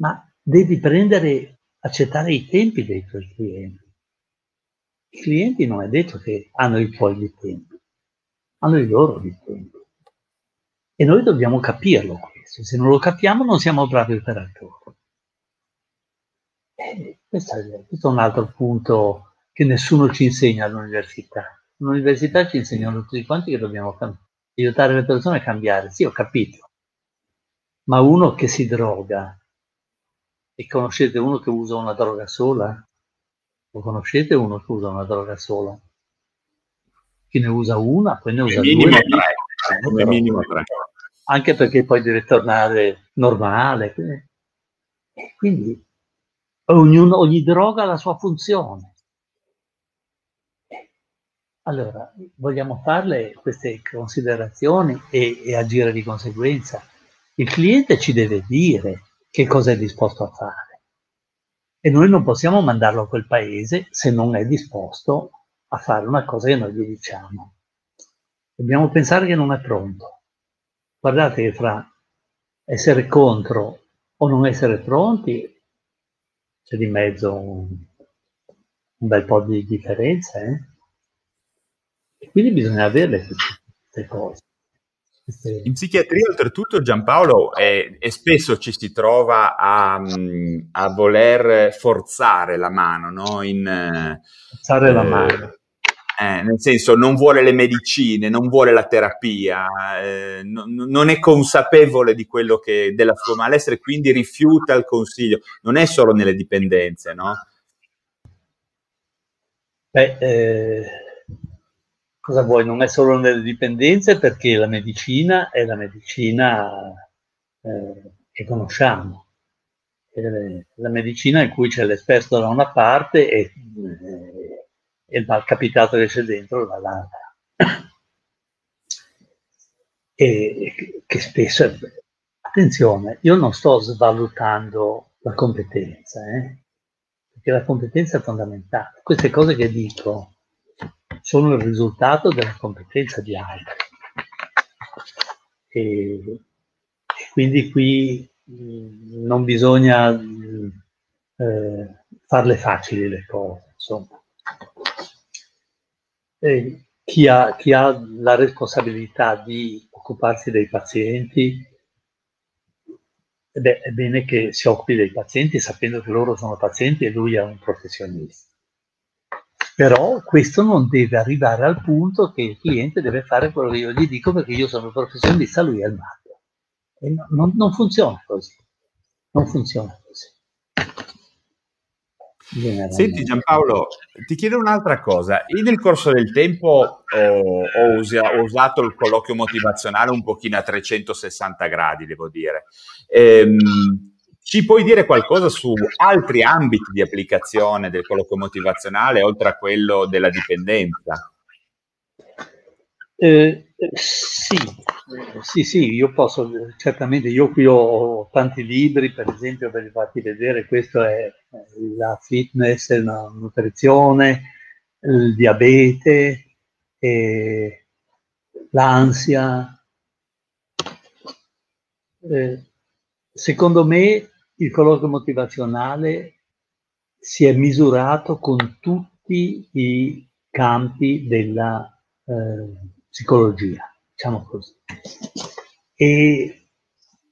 Ma devi prendere, accettare i tempi dei tuoi clienti. I clienti non è detto che hanno i tuoi di tempi, hanno i loro di tempi. E noi dobbiamo capirlo questo, se non lo capiamo non siamo bravi operatori. E questo, è, questo è un altro punto che nessuno ci insegna all'università. All'università ci insegnano tutti quanti che dobbiamo aiutare le persone a cambiare. Sì, ho capito. Ma uno che si droga e conoscete uno che usa una droga sola? Lo conoscete uno che usa una droga sola? Chi ne usa una, poi ne usa minimo due. Tre. Come minimo tre. Anche perché poi deve tornare normale. E quindi ognuno, ogni droga ha la sua funzione. Allora, vogliamo farle queste considerazioni e, e agire di conseguenza. Il cliente ci deve dire che cosa è disposto a fare. E noi non possiamo mandarlo a quel paese se non è disposto a fare una cosa che noi gli diciamo. Dobbiamo pensare che non è pronto. Guardate che fra essere contro o non essere pronti c'è di mezzo un, un bel po' di differenza. Eh? Quindi bisogna averle queste cose. In psichiatria, oltretutto, Giampaolo, eh, e spesso ci si trova a, a voler forzare la mano, no? In, forzare eh, la mano. Eh, nel senso, non vuole le medicine, non vuole la terapia, eh, no, non è consapevole di quello che, della sua malessere, quindi rifiuta il consiglio. Non è solo nelle dipendenze, no? Beh, eh, cosa vuoi? Non è solo nelle dipendenze perché la medicina è la medicina eh, che conosciamo. È la medicina in cui c'è l'esperto da una parte e, eh, e il malcapitato che c'è dentro dall'altra. [CLEARS THROAT] E che spesso è... Attenzione, io non sto svalutando la competenza, eh? perché la competenza è fondamentale. Queste cose che dico sono il risultato della competenza di altri. E, e quindi qui mh, non bisogna eh, farle facili le cose, insomma. Chi, ha, chi ha la responsabilità di occuparsi dei pazienti, beh, è bene che si occupi dei pazienti sapendo che loro sono pazienti e lui è un professionista. Però questo non deve arrivare al punto che il cliente deve fare quello che io gli dico perché io sono professionista, lui è il matto. E no, non, non funziona così. Non funziona così. Senti Giampaolo, ti chiedo un'altra cosa. Io nel corso del tempo ho, ho, usa, ho, usato il colloquio motivazionale un pochino a 360 gradi, devo dire. Ehm, ci puoi dire qualcosa su altri ambiti di applicazione del colloquio motivazionale oltre a quello della dipendenza? Eh, sì, sì, sì, io posso, certamente, io qui ho tanti libri, per esempio, per farti vedere, questo è la fitness, la nutrizione, il diabete, eh, l'ansia. Eh, secondo me il colloquio motivazionale si è misurato con tutti i campi della eh, psicologia, diciamo così. E,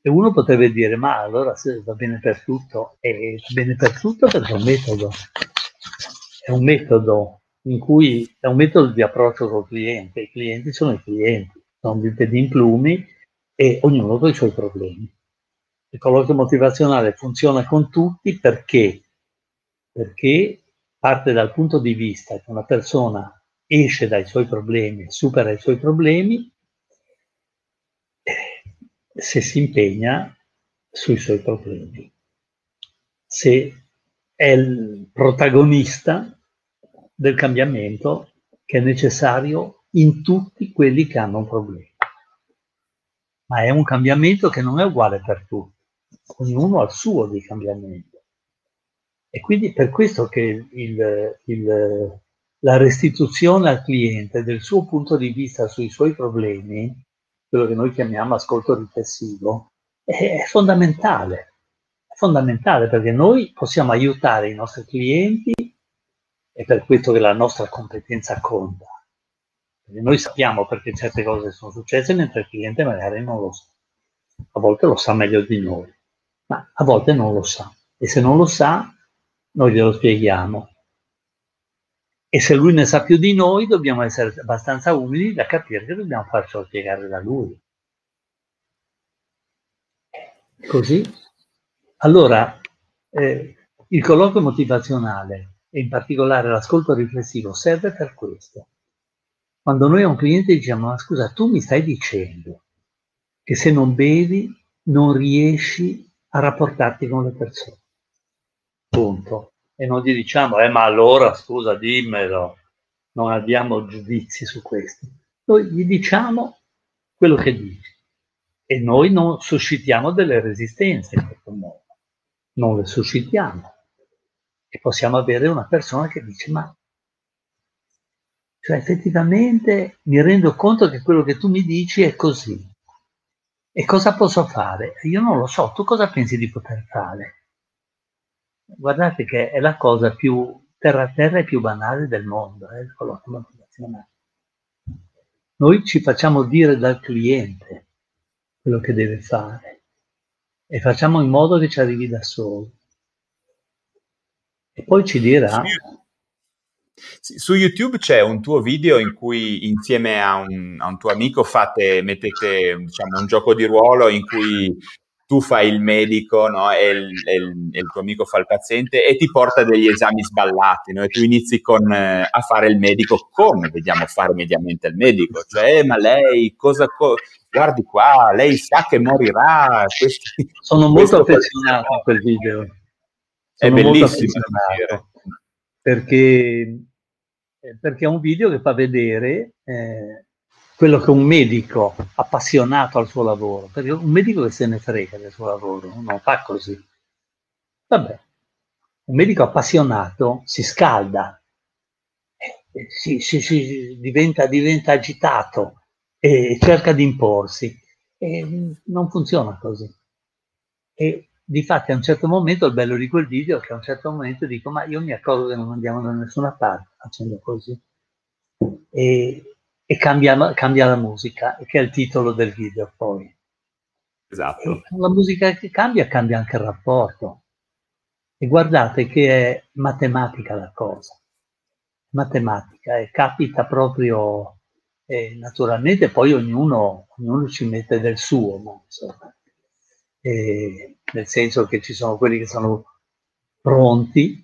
e, uno potrebbe dire, ma allora se va bene per tutto, va bene per tutto perché è un metodo, è un metodo in cui è un metodo di approccio col cliente, i clienti sono i clienti, sono in plumi e ognuno con i suoi problemi il colloquio motivazionale funziona con tutti perché? Perché parte dal punto di vista che una persona esce dai suoi problemi, supera i suoi problemi, se si impegna sui suoi problemi. se è il protagonista del cambiamento che è necessario in tutti quelli che hanno un problema. Ma è un cambiamento che non è uguale per tutti, ognuno ha il suo di cambiamento. E quindi per questo che il, il, la restituzione al cliente del suo punto di vista sui suoi problemi, quello che noi chiamiamo ascolto riflessivo, è, è fondamentale. È fondamentale perché noi possiamo aiutare i nostri clienti è per questo che la nostra competenza conta. Perché noi sappiamo perché certe cose sono successe, mentre il cliente magari non lo sa. A volte lo sa meglio di noi, ma a volte non lo sa. E se non lo sa, noi glielo spieghiamo. E se lui ne sa più di noi, dobbiamo essere abbastanza umili da capire che dobbiamo farcelo spiegare da lui. Così? Allora, eh, il colloquio motivazionale e in particolare l'ascolto riflessivo serve per questo. Quando noi a un cliente diciamo, ma scusa, tu mi stai dicendo che se non bevi non riesci a rapportarti con le persone. Punto. E non gli diciamo, eh ma allora scusa, dimmelo. Non abbiamo giudizi su questo. Noi gli diciamo quello che dici e noi non suscitiamo delle resistenze in questo modo. Non le suscitiamo e possiamo avere una persona che dice ma cioè effettivamente mi rendo conto che quello che tu mi dici è così. E cosa posso fare? Io non lo so, tu cosa pensi di poter fare? Guardate che è la cosa più terra terra e più banale del mondo, eh. Noi ci facciamo dire dal cliente quello che deve fare e facciamo in modo che ci arrivi da solo. E poi ci dirà... Su YouTube c'è un tuo video in cui insieme a un, a un tuo amico fate, mettete diciamo, un gioco di ruolo in cui tu fai il medico no? e, il, e, il, e, il, tuo amico fa il paziente e ti porta degli esami sballati no? e tu inizi con, eh, a fare il medico come vediamo fare mediamente il medico, cioè eh, ma lei cosa... Co- guardi qua, lei sa che morirà. Questi, Sono molto affezionato a quel video è bellissimo perché, eh, perché è un video che fa vedere eh, quello che un medico appassionato al suo lavoro, perché un medico che se ne frega del suo lavoro non fa così. Vabbè, un medico appassionato si scalda, eh, si, si, si diventa, diventa agitato e cerca di imporsi. E non funziona così. E Difatti a un certo momento, il bello di quel video è che a un certo momento dico, ma io mi accorgo che non andiamo da nessuna parte facendo così. E, e cambia, cambia, la musica, che è il titolo del video poi. Esatto. E la musica che cambia, cambia anche il rapporto. E guardate che è matematica la cosa. Matematica, e capita proprio eh, naturalmente, poi ognuno, ognuno, ci mette del suo, ma insomma. E, nel senso che ci sono quelli che sono pronti,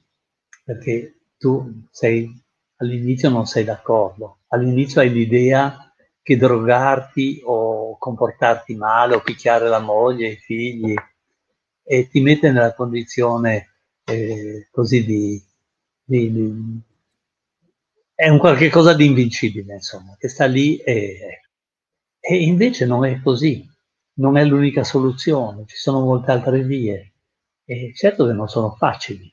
perché tu sei, all'inizio non sei d'accordo, all'inizio hai l'idea che drogarti o comportarti male o picchiare la moglie, i figli, e ti mette nella condizione eh, così di, di, di, è un qualche cosa di invincibile, insomma, che sta lì e, e invece non è così non è l'unica soluzione, ci sono molte altre vie e certo che non sono facili.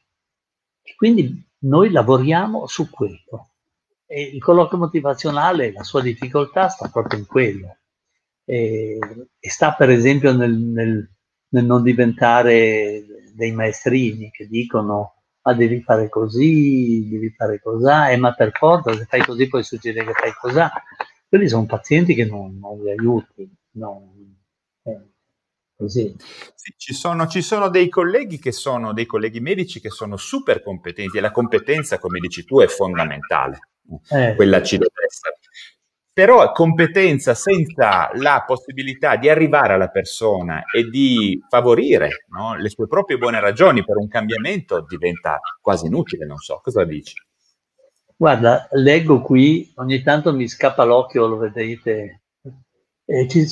E quindi noi lavoriamo su quello. E il colloquio motivazionale, la sua difficoltà sta proprio in quello. E, e sta per esempio nel, nel, nel, non diventare dei maestrini che dicono ma devi fare così, devi fare cos'ha, e ma per forza se fai così puoi suggerire che fai cos'ha. Quelli sono pazienti che non, non li aiuti, non, Così. Sì, ci, sono, ci, sono, dei colleghi che sono dei colleghi medici che sono super competenti e la competenza, come dici tu, è fondamentale. Eh. Quella ci deve essere. Però competenza senza la possibilità di arrivare alla persona e di favorire no, le sue proprie buone ragioni per un cambiamento diventa quasi inutile, non so, cosa dici? Guarda, leggo qui, ogni tanto mi scappa l'occhio, lo vedete, eh, ci,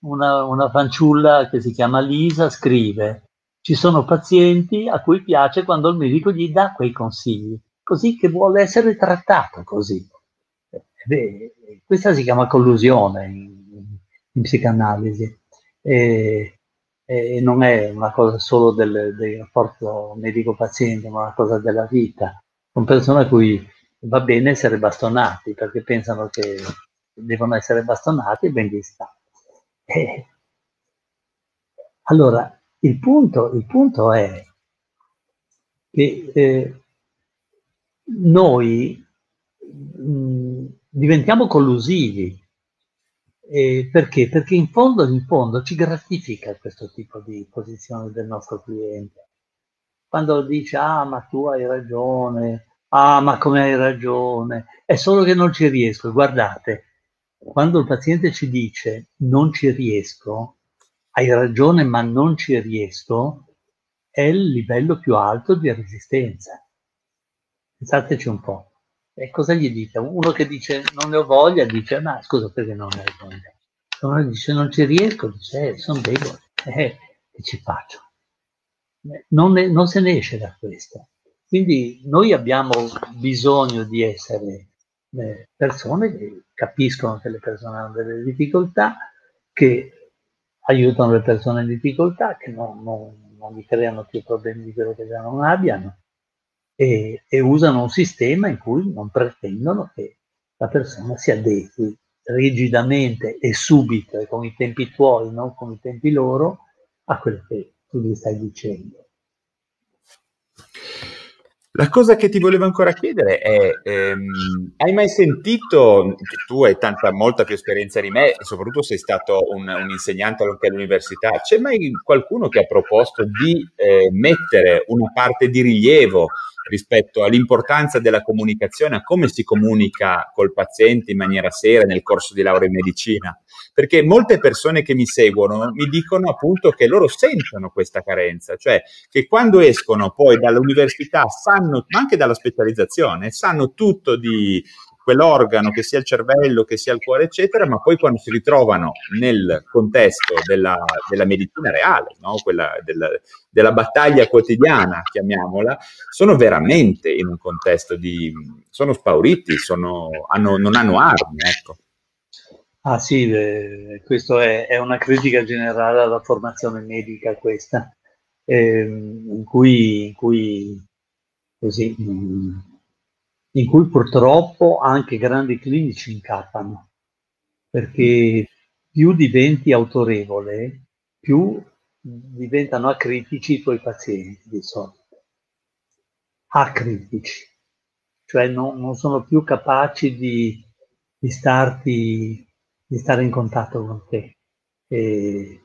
una, una fanciulla che si chiama Lisa scrive ci sono pazienti a cui piace quando il medico gli dà quei consigli, così che vuole essere trattato così. Beh, questa si chiama collusione in, in psicanalisi e, e, non è una cosa solo del, del rapporto medico-paziente, ma una cosa della vita. Sono persone a cui va bene essere bastonati perché pensano che devono essere bastonati e ben sta. E, allora, il punto, il punto è che eh, noi mh, mm, diventiamo collusivi. Eh, perché? Perché in fondo, in fondo ci gratifica questo tipo di posizione del nostro cliente. Quando dice, ah, ma tu hai ragione, ah, ma come hai ragione, è solo che non ci riesco. Guardate, quando il paziente ci dice non ci riesco, hai ragione ma non ci riesco, è il livello più alto di resistenza. Pensateci un po'. E cosa gli dite? Uno che dice non ne ho voglia, dice ma scusa perché non ne hai voglia? Uno dice non ci riesco, dice eh, sono debole, eh, che ci faccio? Non, ne, non se ne esce da questo. Quindi noi abbiamo bisogno di essere persone che capiscono che le persone hanno delle difficoltà, che aiutano le persone in difficoltà, che non, non, non gli creano più problemi di quello che già non abbiano e, e, usano un sistema in cui non pretendono che la persona si adegui rigidamente e subito e con i tempi tuoi, non con i tempi loro, a quello che tu gli stai dicendo. La cosa che ti volevo ancora chiedere è, ehm, hai mai sentito, tu hai tanta, molta più esperienza di me soprattutto sei stato un, un insegnante anche all'università, c'è mai qualcuno che ha proposto di eh, mettere una parte di rilievo rispetto all'importanza della comunicazione, a come si comunica col paziente in maniera seria nel corso di laurea in medicina. Perché molte persone che mi seguono mi dicono appunto che loro sentono questa carenza, cioè che quando escono poi dall'università sanno, ma anche dalla specializzazione, sanno tutto di quell'organo, che sia il cervello, che sia il cuore, eccetera, ma poi quando si ritrovano nel contesto della, della medicina reale, no? quella della, della, battaglia quotidiana, chiamiamola, sono veramente in un contesto di... sono spauriti, sono, hanno, non hanno armi, ecco. Ah sì, eh, questa è, è, una critica generale alla formazione medica questa, eh, in, cui, in cui così, mm, in cui purtroppo anche grandi clinici incappano, perché più diventi autorevole, più diventano acritici i tuoi pazienti di solito. Acritici, cioè non, non sono più capaci di, di, starti, di stare in contatto con te. E,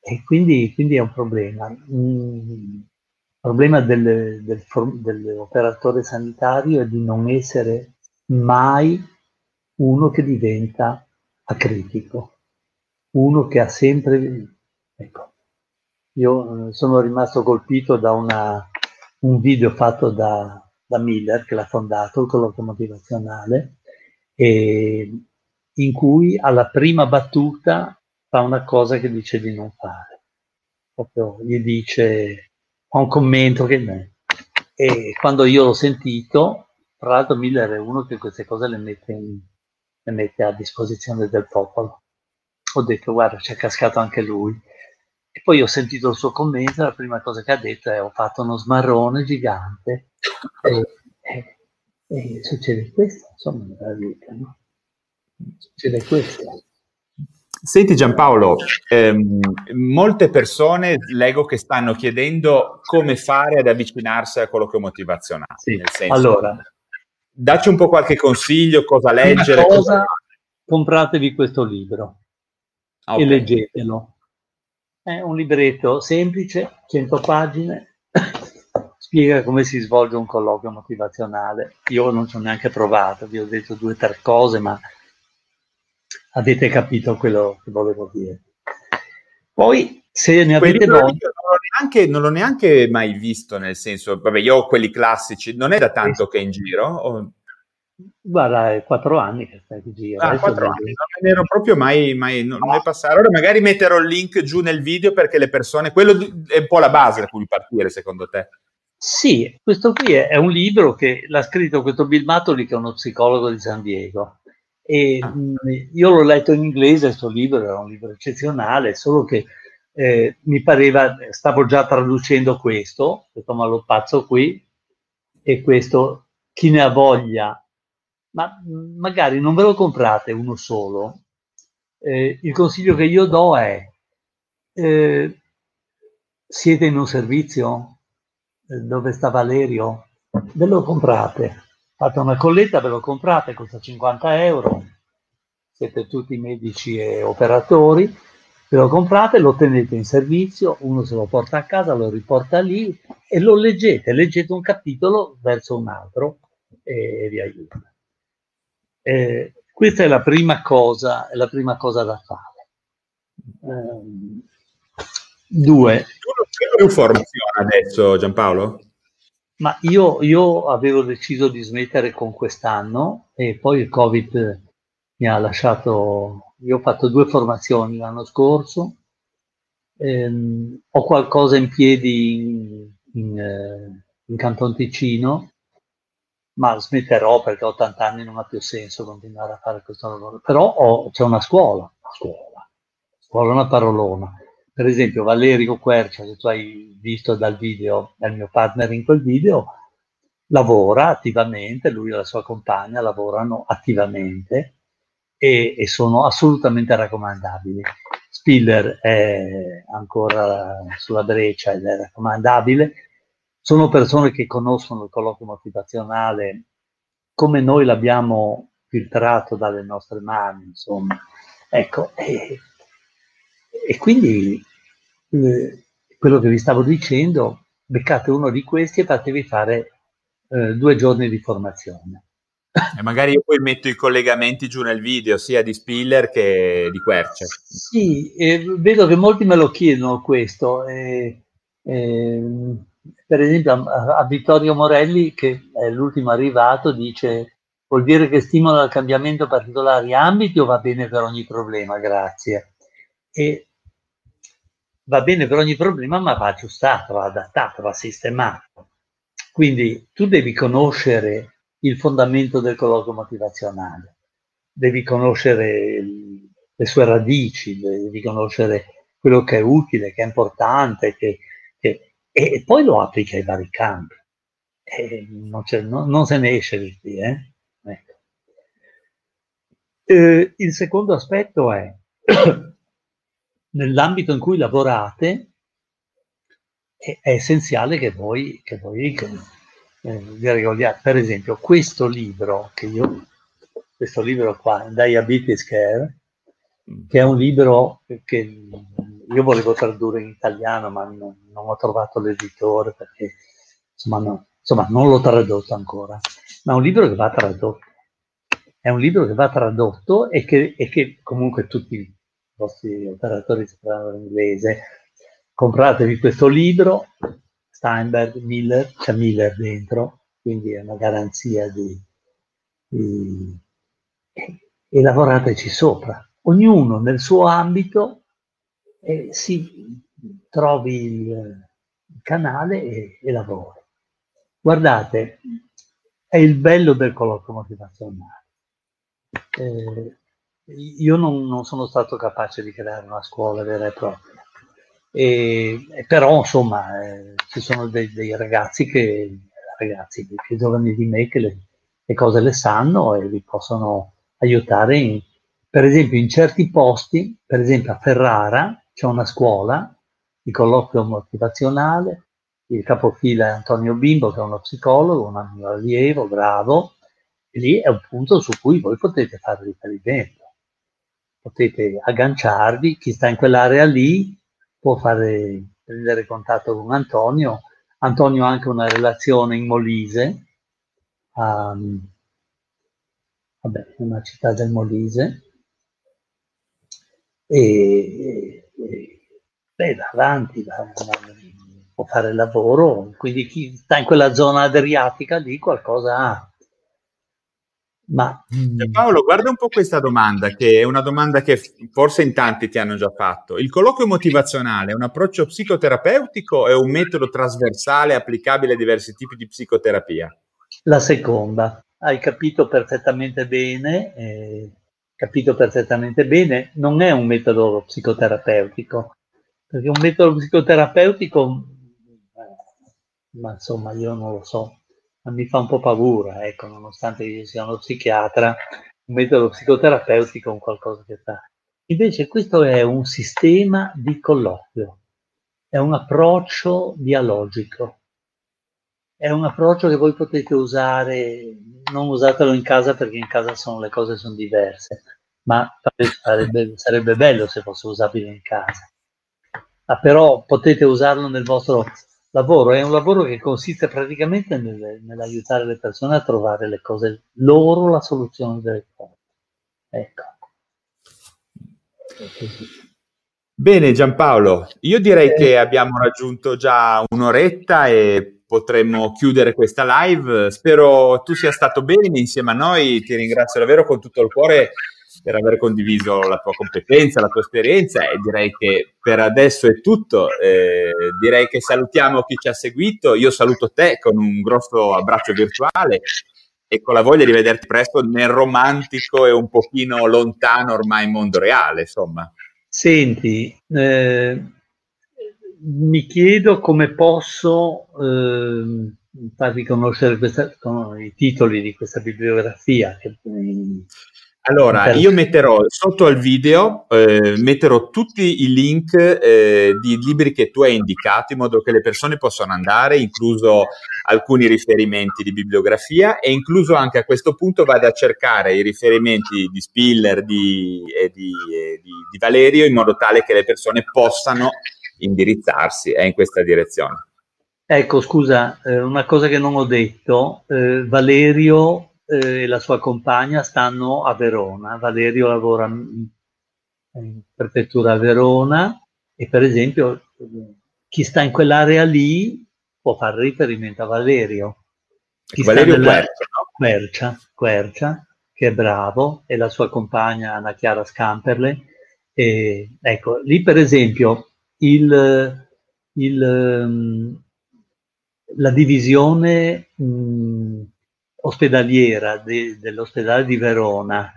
e quindi, quindi, è un problema. Mm, problema del, del, dell'operatore sanitario è di non essere mai uno che diventa acritico, uno che ha sempre... Ecco, io eh, sono rimasto colpito da una, un video fatto da, da Miller, che l'ha fondato, il colloquio motivazionale, e in cui alla prima battuta fa una cosa che dice di non fare. Proprio gli dice ho un commento che... E quando io l'ho sentito, tra l'altro Miller è uno che queste cose le mette, in, le mette a disposizione del popolo. Ho detto, guarda, c'è cascato anche lui. E poi ho sentito il suo commento, la prima cosa che ha detto è ho fatto uno smarrone gigante e, e, e succede questo, insomma, nella vita, no? Succede questo. Senti Giampaolo, ehm, molte persone leggo che stanno chiedendo come fare ad avvicinarsi al colloquio motivazionale. Sì. Senso, allora, dacci un po' qualche consiglio, cosa leggere. Cosa, cosa... Compratevi questo libro okay. e leggetelo. È un libretto semplice, 100 pagine, [COUGHS] spiega come si svolge un colloquio motivazionale. Io non ci ho neanche provato, vi ho detto due o tre cose, ma avete capito quello che volevo dire. Poi, se ne avete voglia... Non, neanche, non l'ho neanche mai visto, nel senso, vabbè, io ho quelli classici, non è da tanto che è in giro? O... Guarda, è quattro anni che stai così. Ah, quattro anni, non me ne ero proprio mai, mai non ne passare. Allora magari metterò il link giù nel video perché le persone, quello è un po' la base da cui partire secondo te. Sì, questo qui è, è un libro che l'ha scritto questo Bill Matoli che è uno psicologo di San Diego. E ah. mh, io l'ho letto in inglese, questo libro era un libro eccezionale, solo che eh, mi pareva, stavo già traducendo questo, questo malopazzo qui, e questo, chi ne ha voglia? Ma magari non ve lo comprate uno solo. Eh, il consiglio che io do è, eh, siete in un servizio? Eh, dove sta Valerio, ve lo comprate, fate una colletta, ve lo comprate, costa 50 euro, siete tutti medici e operatori, ve lo comprate, lo tenete in servizio, uno se lo porta a casa, lo riporta lì e lo leggete, leggete un capitolo verso un altro e vi aiuta. Eh, questa è la prima cosa, la prima cosa da fare. Um, due. Più formazione adesso, Giampaolo? Ma io, io, avevo deciso di smettere con quest'anno e poi il Covid mi ha lasciato. Io ho fatto due formazioni l'anno scorso, ehm, ho qualcosa in piedi in, in, eh, in Canton Ticino ma smetterò perché ho 80 anni non ha più senso continuare a fare questo lavoro. Però ho, c'è una scuola, scuola, scuola è una parolona. Per esempio Valerio Quercia, che tu hai visto dal video, è il mio partner in quel video, lavora attivamente, lui e la sua compagna lavorano attivamente e, e sono assolutamente raccomandabili. Spiller è ancora sulla breccia ed è raccomandabile, sono persone che conoscono il colloquio motivazionale come noi l'abbiamo filtrato dalle nostre mani, insomma. Ecco, e, e quindi eh, quello che vi stavo dicendo, beccate uno di questi e fatevi fare eh, due giorni di formazione. E magari io poi metto i collegamenti giù nel video, sia di Spiller che di Querce. Sì, eh, vedo che molti me lo chiedono questo. Eh, eh, per esempio a, a, Vittorio Morelli, che è l'ultimo arrivato, dice vuol dire che stimola il cambiamento particolari ambiti o va bene per ogni problema? Grazie. E va bene per ogni problema, ma va aggiustato, va adattato, va sistemato. Quindi tu devi conoscere il fondamento del colloquio motivazionale, devi conoscere le sue radici, devi conoscere quello che è utile, che è importante, che, che e poi lo applica ai vari campi. Non, non, non, se ne esce di qui. Eh? Ecco. Eh, il secondo aspetto è, [CLEARS THROAT] nell'ambito in cui lavorate, è, è essenziale che voi, che voi eh, vi regoliate. Per esempio, questo libro, che io, questo libro qua, Diabetes Care, che è un libro che io volevo tradurre in italiano, ma non, non ho trovato l'editore perché insomma, no, insomma, non l'ho tradotto ancora. Ma è un libro che va tradotto. È un libro che va tradotto e che, e che comunque tutti vostri operatori sapranno l'inglese. Compratevi questo libro, Steinberg, Miller, c'è Miller dentro, quindi è una garanzia di, di e lavorateci sopra. Ognuno nel suo ambito e si trovi il canale e, e lavori. Guardate, è il bello del colloquio motivazionale. Eh, io non, non, sono stato capace di creare una scuola vera e propria, e, però insomma eh, ci sono dei, dei, ragazzi che, ragazzi più giovani di me che le, le, cose le sanno e vi possono aiutare in, per esempio in certi posti, per esempio a Ferrara, c'è una scuola di colloquio motivazionale, il capofila è Antonio Bimbo che è uno psicologo, un mio allievo, bravo, e lì è un punto su cui voi potete fare riferimento. Potete agganciarvi, chi sta in quell'area lì può fare, prendere contatto con Antonio. Antonio ha anche una relazione in Molise, um, vabbè, una città del Molise, e, beh, va avanti, va, può fare lavoro, quindi chi sta in quella zona adriatica lì qualcosa ha. Ma mm. Paolo, guarda un po' questa domanda, che è una domanda che forse in tanti ti hanno già fatto. Il colloquio motivazionale è un approccio psicoterapeutico o è un metodo trasversale applicabile a diversi tipi di psicoterapia? La seconda, hai capito perfettamente bene, eh, capito perfettamente bene, non è un metodo psicoterapeutico, perché un metodo psicoterapeutico, eh, ma insomma io non lo so, mi fa un po' paura, ecco, nonostante io sia uno psichiatra, un metodo psicoterapeutico è un qualcosa che fa. Invece questo è un sistema di colloquio, è un approccio dialogico, è un approccio che voi potete usare, non usatelo in casa perché in casa sono, le cose sono diverse, ma sarebbe, sarebbe bello se fosse usabile in casa. Ah, però potete usarlo nel vostro lavoro, è un lavoro che consiste praticamente nel, nell'aiutare le persone a trovare le cose loro, la soluzione delle cose. Ecco. Bene Giampaolo, io direi eh. che abbiamo raggiunto già un'oretta e potremmo chiudere questa live. Spero tu sia stato bene insieme a noi, ti ringrazio davvero con tutto il cuore per aver condiviso la tua competenza, la tua esperienza e direi che per adesso è tutto. Eh, direi che salutiamo chi ci ha seguito. Io saluto te con un grosso abbraccio virtuale e con la voglia di vederti presto nel romantico e un pochino lontano ormai mondo reale, insomma. Senti, eh, mi chiedo come posso eh, farvi conoscere questa, i titoli di questa bibliografia. Che, allora, io metterò sotto al video, eh, metterò tutti i link eh, di libri che tu hai indicato in modo che le persone possano andare, incluso alcuni riferimenti di bibliografia e incluso anche a questo punto vado a cercare i riferimenti di Spiller di, e di, e di, di Valerio in modo tale che le persone possano indirizzarsi eh, in questa direzione. Ecco, scusa, eh, una cosa che non ho detto, eh, Valerio eh, e la sua compagna stanno a Verona. Valerio lavora in prefettura a Verona e per esempio chi sta in quell'area lì può fare riferimento a Valerio. Chi Valerio Quercia, no? Quercia, Quercia, che è bravo, e la sua compagna Anna Chiara Scamperle. E, ecco, lì per esempio il, il, ehm, la divisione mh, ospedaliera de, dell'ospedale di Verona,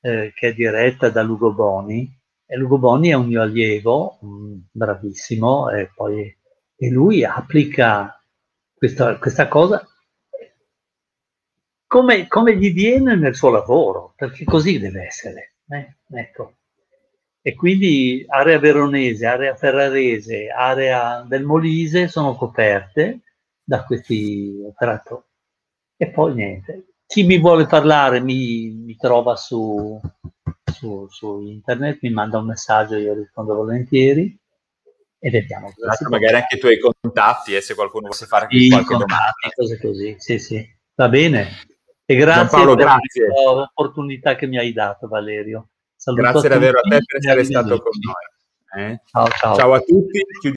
eh, che è diretta da Lugo Boni, e Lugo Boni è un mio allievo, mh, bravissimo, e, poi, e lui applica questa, questa cosa come, come, gli viene nel suo lavoro, perché così deve essere. Eh? Ecco. E quindi area veronese, area ferrarese, area del Molise sono coperte da questi operatori. E poi niente. Chi mi vuole parlare mi, mi trova su, su, su, internet, mi manda un messaggio, io rispondo volentieri e vediamo. Magari anche i tuoi contatti e eh, se qualcuno vuole fare sì, qualche domanda. Cose così, sì, sì. Va bene. E grazie Paolo, per grazie. l'opportunità che mi hai dato, Valerio. Saluto grazie davvero a te per essere stato con noi. Eh? Ciao, ciao. ciao a tutti.